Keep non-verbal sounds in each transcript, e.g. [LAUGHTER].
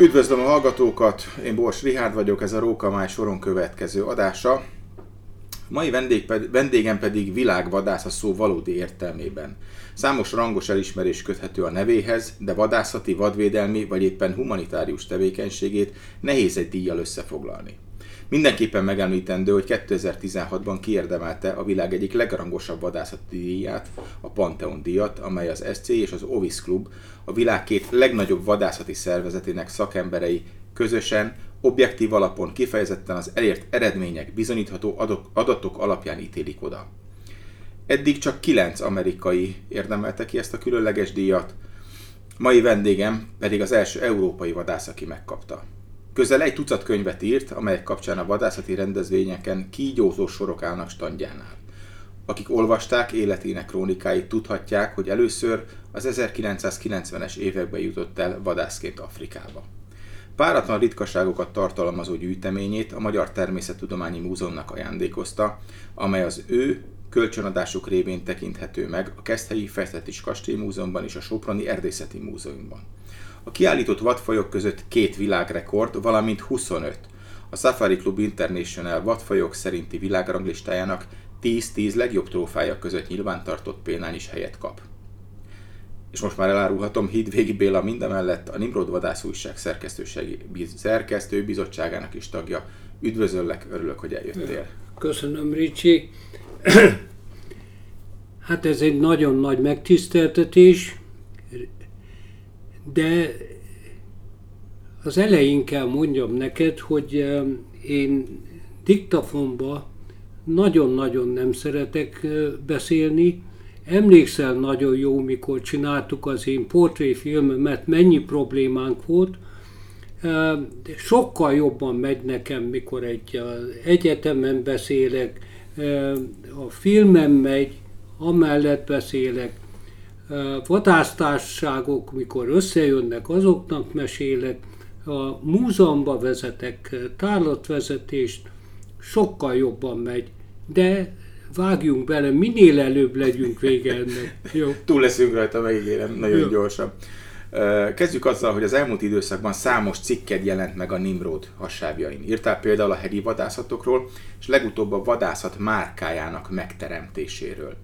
Üdvözlöm a hallgatókat, én Bors Rihárd vagyok, ez a Rókamály soron következő adása. Mai vendég ped- vendégem pedig világvadász a szó valódi értelmében. Számos rangos elismerés köthető a nevéhez, de vadászati, vadvédelmi vagy éppen humanitárius tevékenységét nehéz egy díjjal összefoglalni. Mindenképpen megemlítendő, hogy 2016-ban kiérdemelte a világ egyik legrangosabb vadászati díját, a Pantheon díjat, amely az SC és az Ovis Club, a világ két legnagyobb vadászati szervezetének szakemberei közösen, objektív alapon kifejezetten az elért eredmények bizonyítható adatok alapján ítélik oda. Eddig csak kilenc amerikai érdemelte ki ezt a különleges díjat, mai vendégem pedig az első európai vadász, aki megkapta. Közel egy tucat könyvet írt, amelyek kapcsán a vadászati rendezvényeken kígyózó sorok állnak standjánál. Akik olvasták életének krónikáit tudhatják, hogy először az 1990-es években jutott el vadászként Afrikába. Páratlan ritkaságokat tartalmazó gyűjteményét a Magyar Természettudományi Múzeumnak ajándékozta, amely az ő kölcsönadásuk révén tekinthető meg a Keszthelyi Festetis Kastély Múzeumban és a Soproni Erdészeti Múzeumban. A kiállított vadfajok között két világrekord, valamint 25. A Safari Club International vadfajok szerinti világranglistájának 10-10 legjobb trófája között nyilvántartott példán is helyet kap. És most már elárulhatom, Hídvégi Béla mindemellett a Nimrod Vadász Újság szerkesztő bizottságának is tagja. Üdvözöllek, örülök, hogy eljöttél. Köszönöm, Ricsi. [CLEARS THROAT] Hát ez egy nagyon nagy megtiszteltetés, de az elején kell mondjam neked, hogy én diktafonba nagyon-nagyon nem szeretek beszélni. Emlékszel nagyon jó, mikor csináltuk az én portréfilmemet, mennyi problémánk volt. Sokkal jobban megy nekem, mikor egy egyetemen beszélek, a filmem megy, amellett beszélek, vadásztárságok, mikor összejönnek, azoknak mesélek, a múzeumba vezetek tárlatvezetést, sokkal jobban megy, de vágjunk bele, minél előbb legyünk vége ennek. Jó. [LAUGHS] Túl leszünk rajta, megígérem, nagyon Jó. gyorsan. Kezdjük azzal, hogy az elmúlt időszakban számos cikked jelent meg a Nimrod hasábjain. Írtál például a hegyi vadászatokról, és legutóbb a vadászat márkájának megteremtéséről.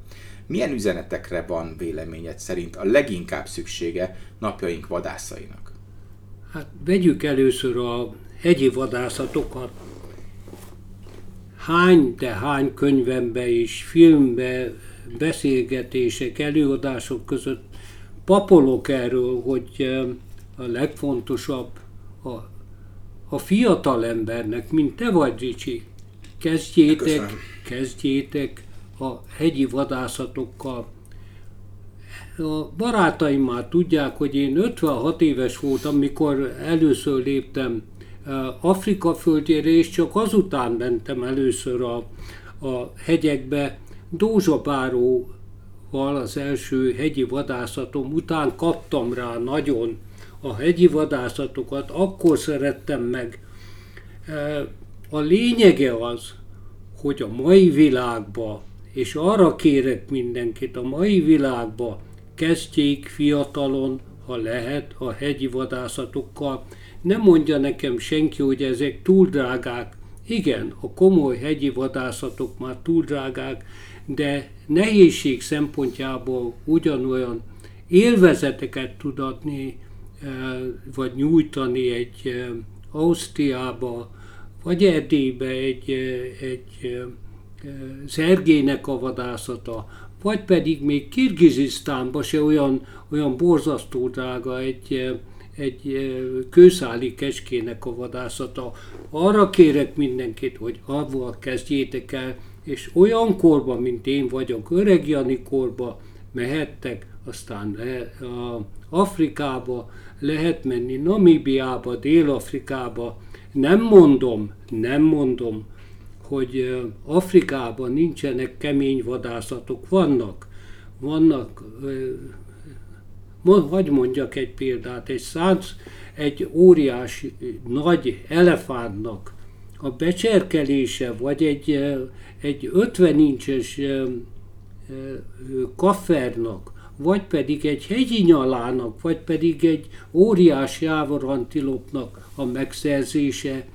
Milyen üzenetekre van véleményed szerint a leginkább szüksége napjaink vadászainak? Hát vegyük először a hegyi vadászatokat. Hány, de hány könyvembe és filmbe, beszélgetések, előadások között papolok erről, hogy eh, a legfontosabb a, a fiatal embernek, mint te vagy, Ricsi, kezdjétek, Köszönöm. kezdjétek a hegyi vadászatokkal. A barátaim már tudják, hogy én 56 éves voltam, mikor először léptem eh, Afrika földjére, és csak azután mentem először a, a hegyekbe. Dózsabáróval az első hegyi vadászatom után kaptam rá nagyon a hegyi vadászatokat, akkor szerettem meg. Eh, a lényege az, hogy a mai világban és arra kérek mindenkit a mai világba, kezdjék fiatalon, ha lehet, a hegyi vadászatokkal. Nem mondja nekem senki, hogy ezek túl drágák. Igen, a komoly hegyi vadászatok már túl drágák, de nehézség szempontjából ugyanolyan élvezeteket tud adni, eh, vagy nyújtani egy eh, Ausztriába, vagy Erdélybe egy, eh, egy Szergének a vadászata, vagy pedig még Kirgizisztánban se olyan, olyan borzasztó drága egy, egy kőszáli kecskének a vadászata. Arra kérek mindenkit, hogy avval kezdjétek el, és olyan korba, mint én vagyok, öreg Jani korba, mehettek, aztán Afrikába, lehet menni Namibiába, Dél-Afrikába. Nem mondom, nem mondom, hogy Afrikában nincsenek kemény vadászatok. Vannak, vannak, vagy mondjak egy példát, egy szánc, egy óriás nagy elefántnak a becserkelése, vagy egy, egy 50 incses kaffernak vagy pedig egy hegyi nyalának, vagy pedig egy óriás jávorantilopnak a megszerzése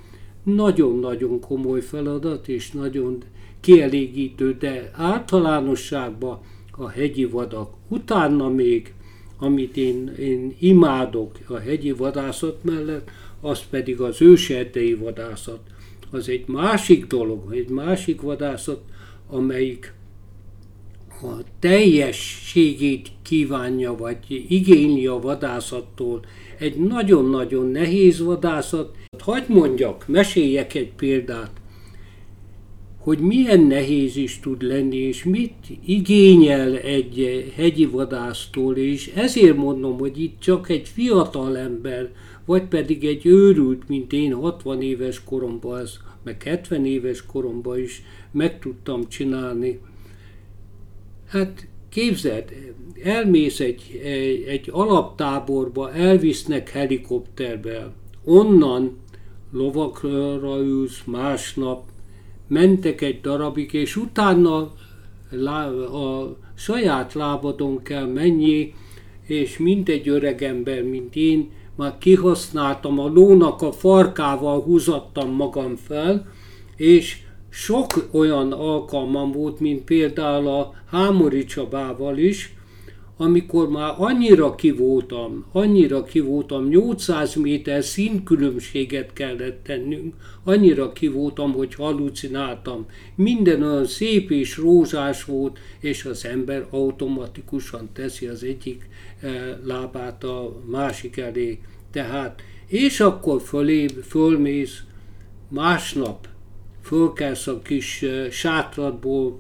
nagyon-nagyon komoly feladat, és nagyon kielégítő, de általánosságban a hegyi vadak. Utána még, amit én, én imádok a hegyi vadászat mellett, az pedig az őserdei vadászat. Az egy másik dolog, egy másik vadászat, amelyik a teljességét kívánja, vagy igényli a vadászattól. Egy nagyon-nagyon nehéz vadászat. Hagy mondjak, meséljek egy példát, hogy milyen nehéz is tud lenni, és mit igényel egy hegyi vadásztól, és ezért mondom, hogy itt csak egy fiatal ember, vagy pedig egy őrült, mint én 60 éves koromban, meg 70 éves koromban is meg tudtam csinálni Hát képzeld, elmész egy, egy, egy alaptáborba, elvisznek helikopterbe, onnan lovakra ülsz másnap, mentek egy darabig, és utána a saját lábadon kell menni, és mint egy öreg ember, mint én, már kihasználtam, a lónak a farkával húzattam magam fel, és sok olyan alkalmam volt, mint például a Hámori Csabával is, amikor már annyira kivoltam, annyira kivoltam, 800 méter színkülönbséget kellett tennünk, annyira kivoltam, hogy halucináltam. Minden olyan szép és rózsás volt, és az ember automatikusan teszi az egyik eh, lábát a másik elé. Tehát, és akkor fölé, fölmész, másnap fölkelsz a kis sátradból,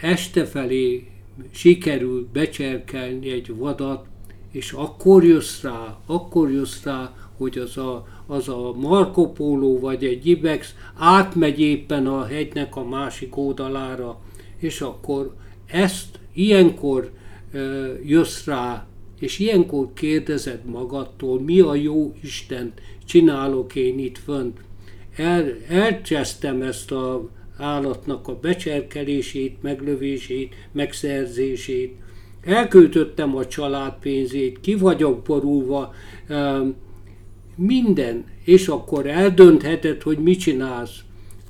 este felé sikerül becserkelni egy vadat, és akkor jössz rá, akkor jössz rá, hogy az a, az a Marco Polo vagy egy Ibex átmegy éppen a hegynek a másik oldalára, és akkor ezt ilyenkor ö, jössz rá, és ilyenkor kérdezed magadtól, mi a jó Isten csinálok én itt fönt, el, elcsesztem ezt a állatnak a becserkelését, meglövését, megszerzését, elköltöttem a család pénzét, ki vagyok borulva, minden, és akkor eldöntheted, hogy mit csinálsz.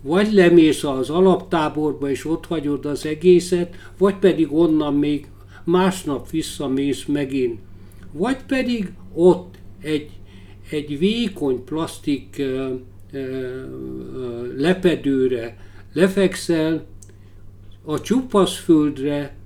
Vagy lemész az alaptáborba, és ott hagyod az egészet, vagy pedig onnan még másnap visszamész megint. Vagy pedig ott egy, egy vékony plastik lepedőre lefekszel, a csupasz földre,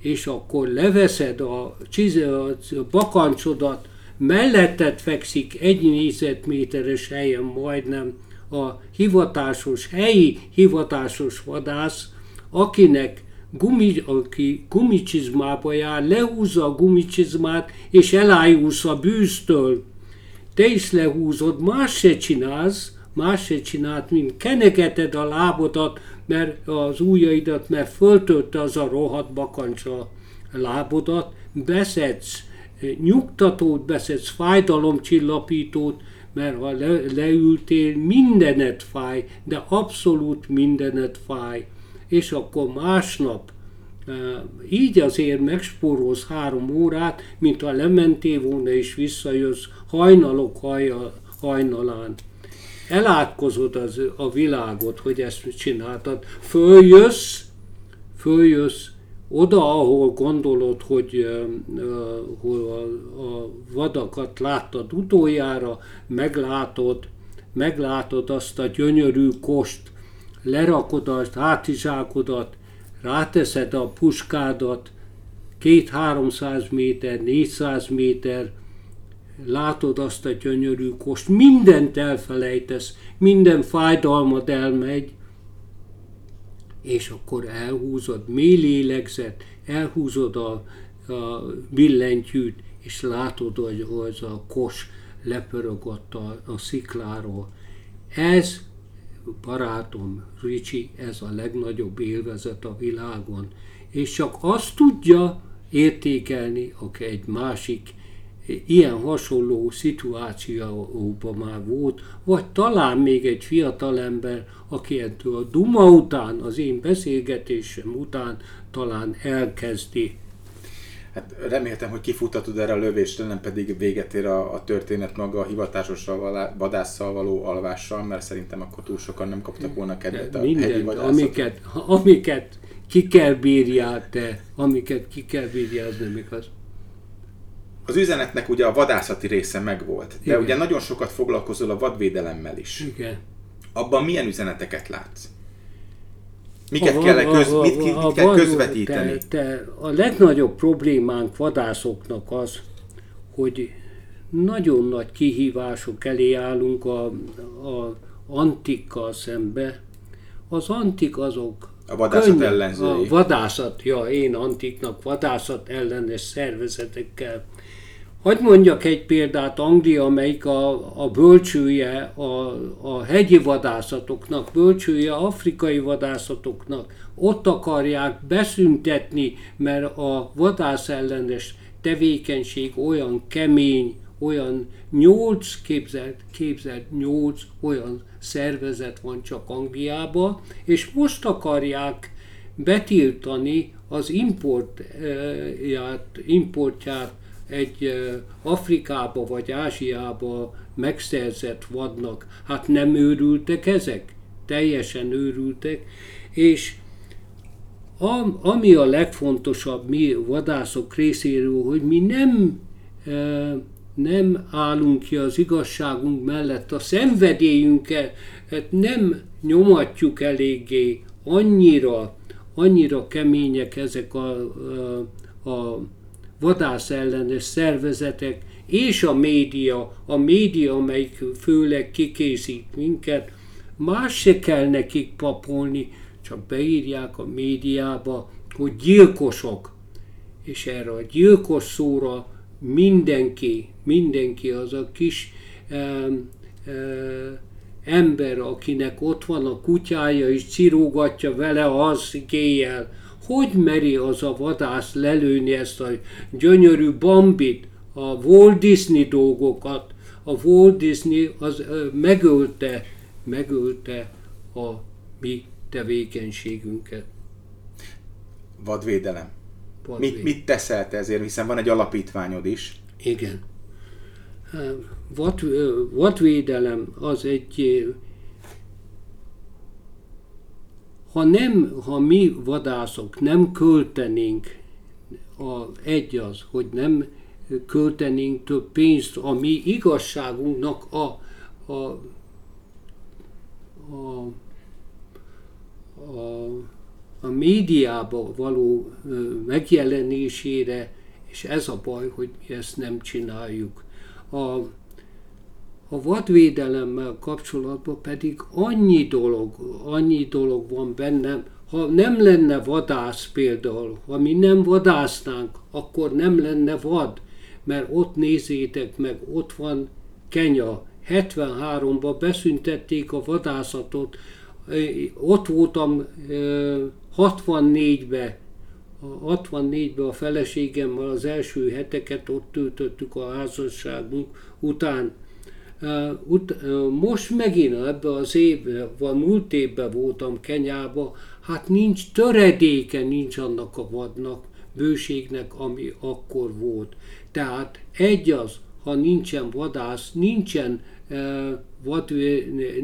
és akkor leveszed a, csize, a bakancsodat, melletted fekszik egy négyzetméteres helyen majdnem a hivatásos, helyi hivatásos vadász, akinek gumi, aki gumicsizmába jár, lehúzza a gumicsizmát, és elájulsz a bűztől. Te is lehúzod, más se csinálsz, más se csinált, mint kenegeted a lábodat, mert az ujjaidat, mert föltötte az a rohadt bakancsa lábodat, beszedsz nyugtatót, beszedsz fájdalomcsillapítót, mert ha le, leültél, mindenet fáj, de abszolút mindenet fáj. És akkor másnap így azért megspórolsz három órát, mint ha lementél volna és visszajössz hajnalok hajjal, hajnalán elátkozod az, a világot, hogy ezt csináltad, följössz, följössz oda, ahol gondolod, hogy, hogy a, a vadakat láttad utoljára, meglátod, meglátod azt a gyönyörű kost, lerakod a hátizsákodat, ráteszed a puskádat, két-háromszáz méter, négyszáz méter, látod azt a gyönyörű kost, mindent elfelejtesz, minden fájdalmad elmegy, és akkor elhúzod, mély lélegzet, elhúzod a, a billentyűt, és látod, hogy az a kos lepörögött a, a szikláról. Ez, barátom, Ricsi, ez a legnagyobb élvezet a világon. És csak azt tudja értékelni, aki egy másik ilyen hasonló szituációban már volt, vagy talán még egy fiatal ember, aki ettől a duma után, az én beszélgetésem után talán elkezdi Hát reméltem, hogy kifutatod erre a lövésre, nem pedig véget ér a, a történet maga a hivatásossal, vadásszal való alvással, mert szerintem akkor túl sokan nem kaptak volna kedvet a Minden, hegyi amiket, amiket ki kell bírjál te, amiket ki kell bírjál, az nem igaz. Az üzenetnek ugye a vadászati része megvolt, de Igen. ugye nagyon sokat foglalkozol a vadvédelemmel is. Igen. Abban milyen üzeneteket látsz? Miket A- kell, a- köz, a- mit, mit, a- mit kell közvetíteni? Te, te, a legnagyobb problémánk vadászoknak az, hogy nagyon nagy kihívások elé állunk a, a antikkal szembe. Az antik azok A vadászat könnyen- ellenzői. A vadászat, ja, én antiknak vadászat ellenes szervezetekkel. Hogy mondjak egy példát, Anglia, amelyik a, a bölcsője a, a hegyi vadászatoknak, bölcsője afrikai vadászatoknak, ott akarják beszüntetni, mert a vadász ellenes tevékenység olyan kemény, olyan nyolc, képzelt, képzelt nyolc olyan szervezet van csak Angliában, és most akarják betiltani az importját, importját egy Afrikába vagy Ázsiába megszerzett vadnak. Hát nem őrültek ezek? Teljesen őrültek. És Am, ami a legfontosabb mi vadászok részéről, hogy mi nem, nem állunk ki az igazságunk mellett, a szenvedélyünket nem nyomatjuk eléggé, annyira, annyira kemények ezek a, a, a vadász ellenes szervezetek, és a média, a média, amelyik főleg kikészít minket, más se kell nekik papolni, csak beírják a médiába, hogy gyilkosok. És erre a gyilkos szóra mindenki, mindenki az a kis e, e, ember, akinek ott van a kutyája, és cirógatja vele a szigéjjel, hogy meri az a vadász lelőni ezt a gyönyörű bambit, a Walt Disney dolgokat. A Walt Disney az ö, megölte, megölte a mi tevékenységünket. Vadvédelem. Vadvéd- Mit, mit teszel te ezért, hiszen van egy alapítványod is. Igen. Vad, vadvédelem az egy, ha nem, ha mi vadászok nem költenénk, a, egy az, hogy nem költenénk több pénzt a mi igazságunknak a, a, a, a, a médiába való megjelenésére, és ez a baj, hogy mi ezt nem csináljuk. A, a vadvédelemmel kapcsolatban pedig annyi dolog, annyi dolog van bennem, ha nem lenne vadász például, ha mi nem vadásznánk, akkor nem lenne vad, mert ott nézzétek meg, ott van Kenya, 73-ban beszüntették a vadászatot, ott voltam 64-ben, 64-ben a feleségemmel az első heteket ott töltöttük a házasságunk után. Most megint ebbe az évben, vagy múlt évben voltam Kenyába, hát nincs töredéke nincs annak a vadnak, bőségnek, ami akkor volt. Tehát egy az, ha nincsen vadász, nincsen vad,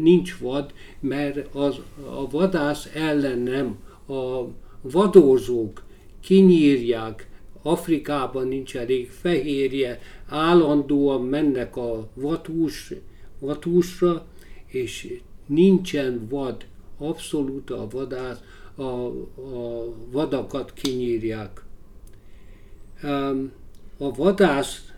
nincs vad, mert az, a vadász ellen nem. A vadózók kinyírják, Afrikában nincs elég fehérje, állandóan mennek a vadhús, vadhúsra, és nincsen vad, abszolút a vadász, a, a vadakat kinyírják. A vadász,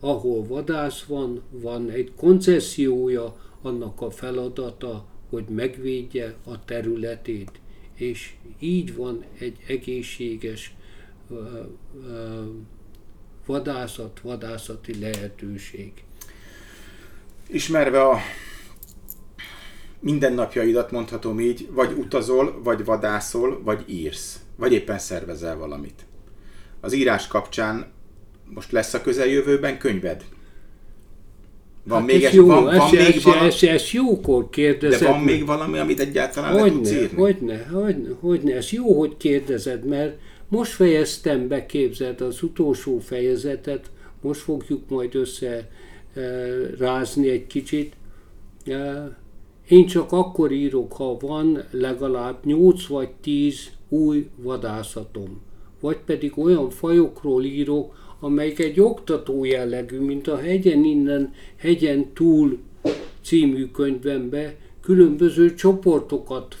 ahol vadász van, van egy koncessziója, annak a feladata, hogy megvédje a területét, és így van egy egészséges vadászat, vadászati lehetőség. Ismerve a mindennapjaidat, mondhatom így, vagy utazol, vagy vadászol, vagy írsz, vagy éppen szervezel valamit. Az írás kapcsán most lesz a közeljövőben könyved? Van Hát még, ez jó, van, van ez, még ez, valami, ez, ez jókor kérdezed. de van még valami, amit egyáltalán le tudsz Hogyne, írni? hogyne, hogyne, hogyne, ez jó, hogy kérdezed, mert Most fejeztem be, képzeld, az utolsó fejezetet, most fogjuk majd össze rázni egy kicsit. Én csak akkor írok, ha van legalább 8 vagy 10 új vadászatom. Vagy pedig olyan fajokról írok, amelyik egy oktató jellegű, mint a Hegyen innen, Hegyen túl című könyvembe különböző csoportokat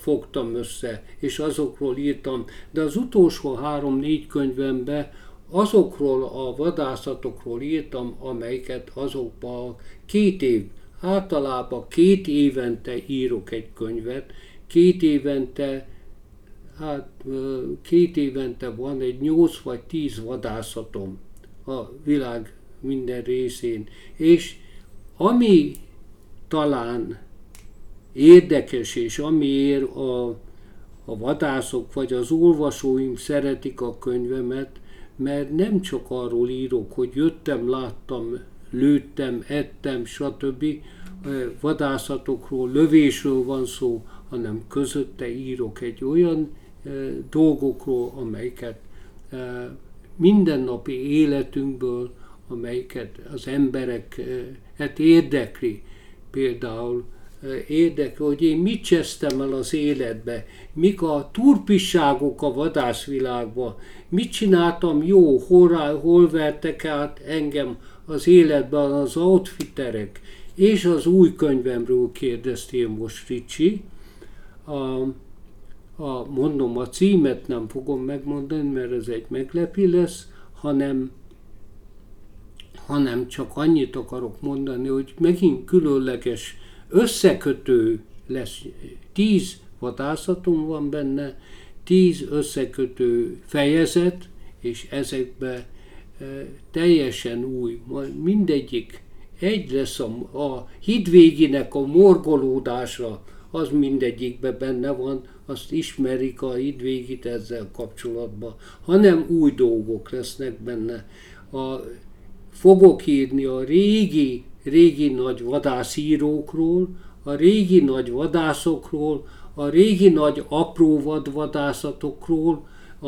fogtam össze, és azokról írtam. De az utolsó három-négy könyvemben azokról a vadászatokról írtam, amelyeket azokban két év, általában két évente írok egy könyvet, két évente hát két évente van egy nyolc vagy tíz vadászatom a világ minden részén, és ami talán érdekes, és amiért a, a vadászok vagy az olvasóim szeretik a könyvemet, mert nem csak arról írok, hogy jöttem, láttam, lőttem, ettem, stb. vadászatokról, lövésről van szó, hanem közötte írok egy olyan dolgokról, amelyeket mindennapi életünkből, amelyeket az embereket érdekli. Például érdekel, hogy én mit csesztem el az életbe, mik a turpisságok a vadászvilágban, mit csináltam jó, hol, hol vertek át engem az életben az outfitterek, és az új könyvemről kérdeztél most, Ricsi. A, a, mondom, a címet nem fogom megmondani, mert ez egy meglepi lesz, hanem hanem csak annyit akarok mondani, hogy megint különleges összekötő lesz. Tíz vadászatom van benne, tíz összekötő fejezet, és ezekbe e, teljesen új, mindegyik egy lesz a, a hidvéginek a morgolódása, az mindegyikben benne van, azt ismerik a hidvégit ezzel kapcsolatban, hanem új dolgok lesznek benne. A, fogok írni a régi régi nagy vadászírókról, a régi nagy vadászokról, a régi nagy apró vadvadászatokról, a,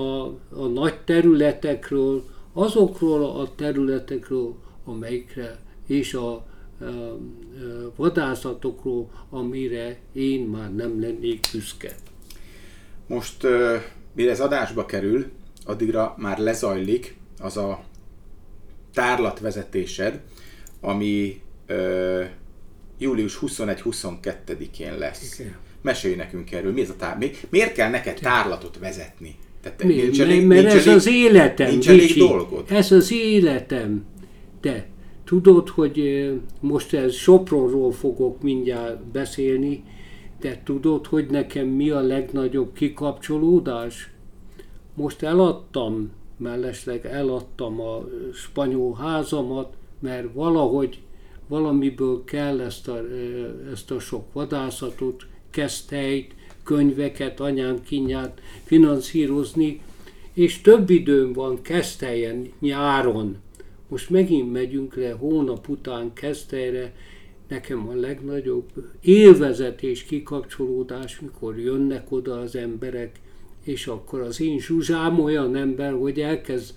a nagy területekről, azokról a területekről, amelyikre, és a, a, a vadászatokról, amire én már nem lennék büszke. Most, mire ez adásba kerül, addigra már lezajlik az a tárlatvezetésed, ami ö, július 21-22-én lesz. Igen. Mesélj nekünk erről, mi ez a tár... Mi, miért kell neked tárlatot vezetni? Tehát mi, nincs elég, mert nincs ez elég, az életem. Nincs elég dolgod. Ez az életem. De tudod, hogy most ez Sopronról fogok mindjárt beszélni, de tudod, hogy nekem mi a legnagyobb kikapcsolódás? Most eladtam, mellesleg eladtam a spanyol házamat, mert valahogy valamiből kell ezt a, ezt a sok vadászatot, kesztelyt, könyveket, anyám kinyát finanszírozni, és több időm van kesztelyen nyáron. Most megint megyünk le hónap után kesztelyre, nekem a legnagyobb élvezet és kikapcsolódás, mikor jönnek oda az emberek, és akkor az én Zsuzsám olyan ember, hogy elkezd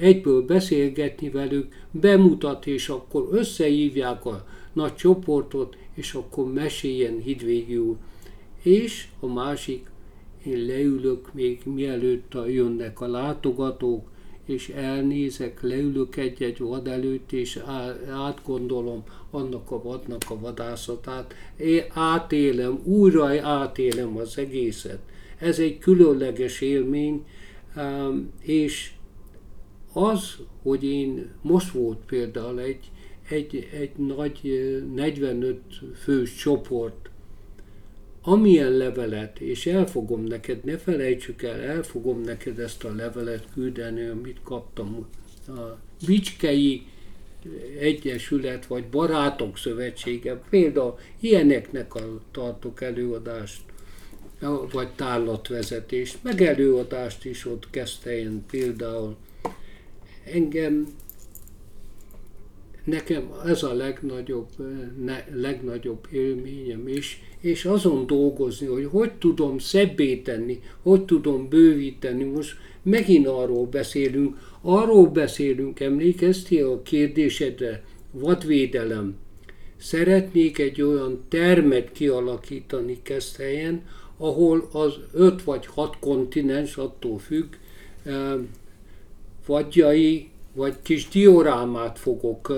egyből beszélgetni velük, bemutat, és akkor összehívják a nagy csoportot, és akkor meséljen Hidvégi. És a másik, én leülök még mielőtt jönnek a látogatók, és elnézek, leülök egy-egy vad előtt, és átgondolom annak a vadnak a vadászatát. Én átélem, újra átélem az egészet. Ez egy különleges élmény, és az, hogy én most volt például egy, egy, egy nagy 45 fős csoport, amilyen levelet, és el fogom neked, ne felejtsük el, el fogom neked ezt a levelet küldeni, amit kaptam a Bicskei Egyesület, vagy Barátok Szövetsége, például ilyeneknek a, tartok előadást, vagy tárlatvezetést, meg előadást is ott kezdte én például. Engem nekem ez a legnagyobb, ne, legnagyobb élményem is, és azon dolgozni, hogy hogy tudom szebbé tenni, hogy tudom bővíteni. Most megint arról beszélünk, arról beszélünk, emlékeztél a kérdésedre, vadvédelem. Szeretnék egy olyan termet kialakítani helyen, ahol az öt vagy hat kontinens, attól függ, vadjai vagy kis diorámát fogok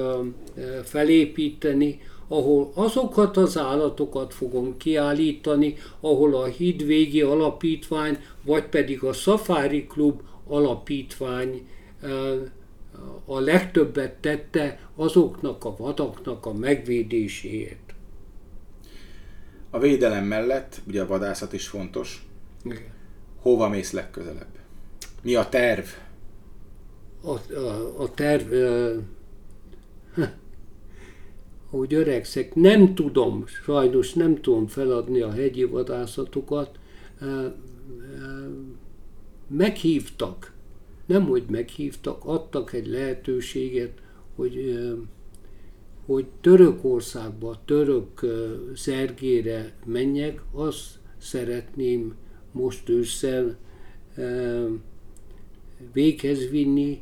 felépíteni, ahol azokat az állatokat fogom kiállítani, ahol a hídvégi alapítvány, vagy pedig a Safari Club alapítvány a legtöbbet tette azoknak a vadaknak a megvédéséért. A védelem mellett ugye a vadászat is fontos. Igen. Hova mész legközelebb? Mi a terv? A, a, a terv... Ahogy [LAUGHS] öregszek, nem tudom, sajnos nem tudom feladni a hegyi vadászatokat. Meghívtak, nem hogy meghívtak, adtak egy lehetőséget, hogy, hogy Törökországba, török szergére menjek, azt szeretném most ősszel véghez vinni,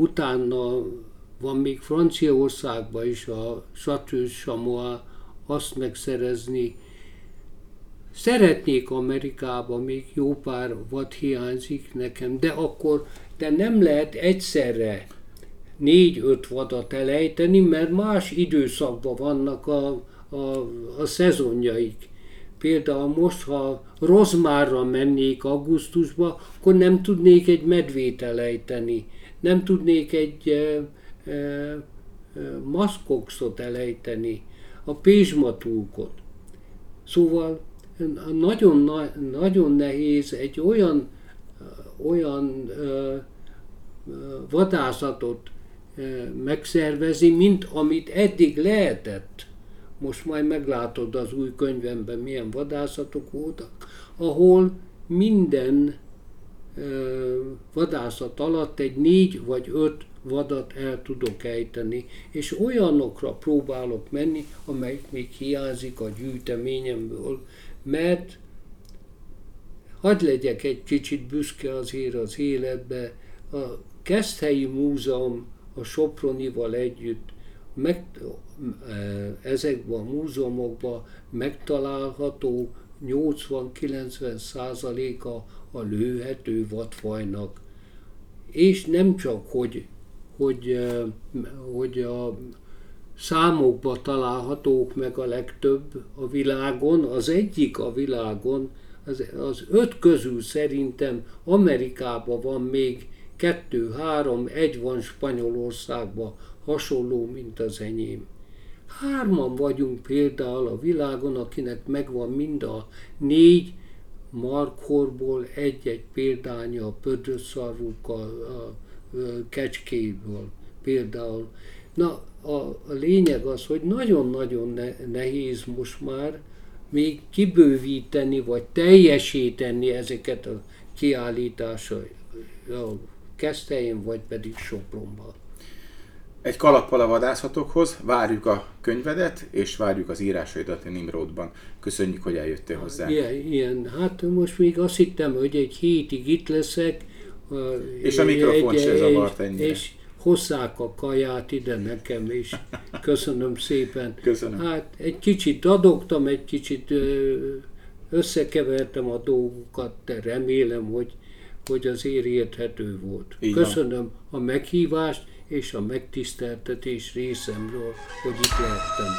utána van még Franciaországban is a Chateau Chamois azt megszerezni. Szeretnék Amerikába, még jó pár vad hiányzik nekem, de akkor de nem lehet egyszerre négy-öt vadat elejteni, mert más időszakban vannak a, a, a szezonjaik. Például most, ha rozmárra mennék augusztusba, akkor nem tudnék egy medvét elejteni, nem tudnék egy maszkoxot elejteni, a pézsmatúkot. Szóval nagyon, nagyon nehéz egy olyan, olyan vadászatot megszervezni, mint amit eddig lehetett. Most majd meglátod az új könyvemben milyen vadászatok voltak, ahol minden vadászat alatt egy négy vagy öt vadat el tudok ejteni, és olyanokra próbálok menni, amelyik még hiányzik a gyűjteményemből, mert hadd legyek egy kicsit büszke azért az életbe, a Keszthelyi Múzeum a Sopronival együtt meg, ezekben a múzeumokban megtalálható 80-90 százaléka a lőhető vadfajnak. És nem csak, hogy hogy, hogy a számokba találhatók meg a legtöbb a világon. Az egyik a világon, az, az öt közül szerintem Amerikában van még kettő, három, egy van Spanyolországban, hasonló, mint az enyém. Hárman vagyunk például a világon, akinek megvan mind a négy markorból egy-egy példánya a pödrösszarvuk, a, kecskéből például. Na, a, lényeg az, hogy nagyon-nagyon ne, nehéz most már még kibővíteni, vagy teljesíteni ezeket a kiállításai a Keszthelyen, vagy pedig Sopronban. Egy kalappal a vadászatokhoz, várjuk a könyvedet, és várjuk az írásaidat a Nimrodban. Köszönjük, hogy eljöttél hozzá. Ilyen, ilyen, hát most még azt hittem, hogy egy hétig itt leszek, és a mikrofon se zavart ennyire. És hozzák a kaját ide nekem is. Köszönöm szépen. Köszönöm. Hát egy kicsit dadogtam, egy kicsit összekevertem a dolgokat, de remélem, hogy, hogy azért érthető volt. Így Köszönöm van. a meghívást és a megtiszteltetés részemről, hogy itt lehettem.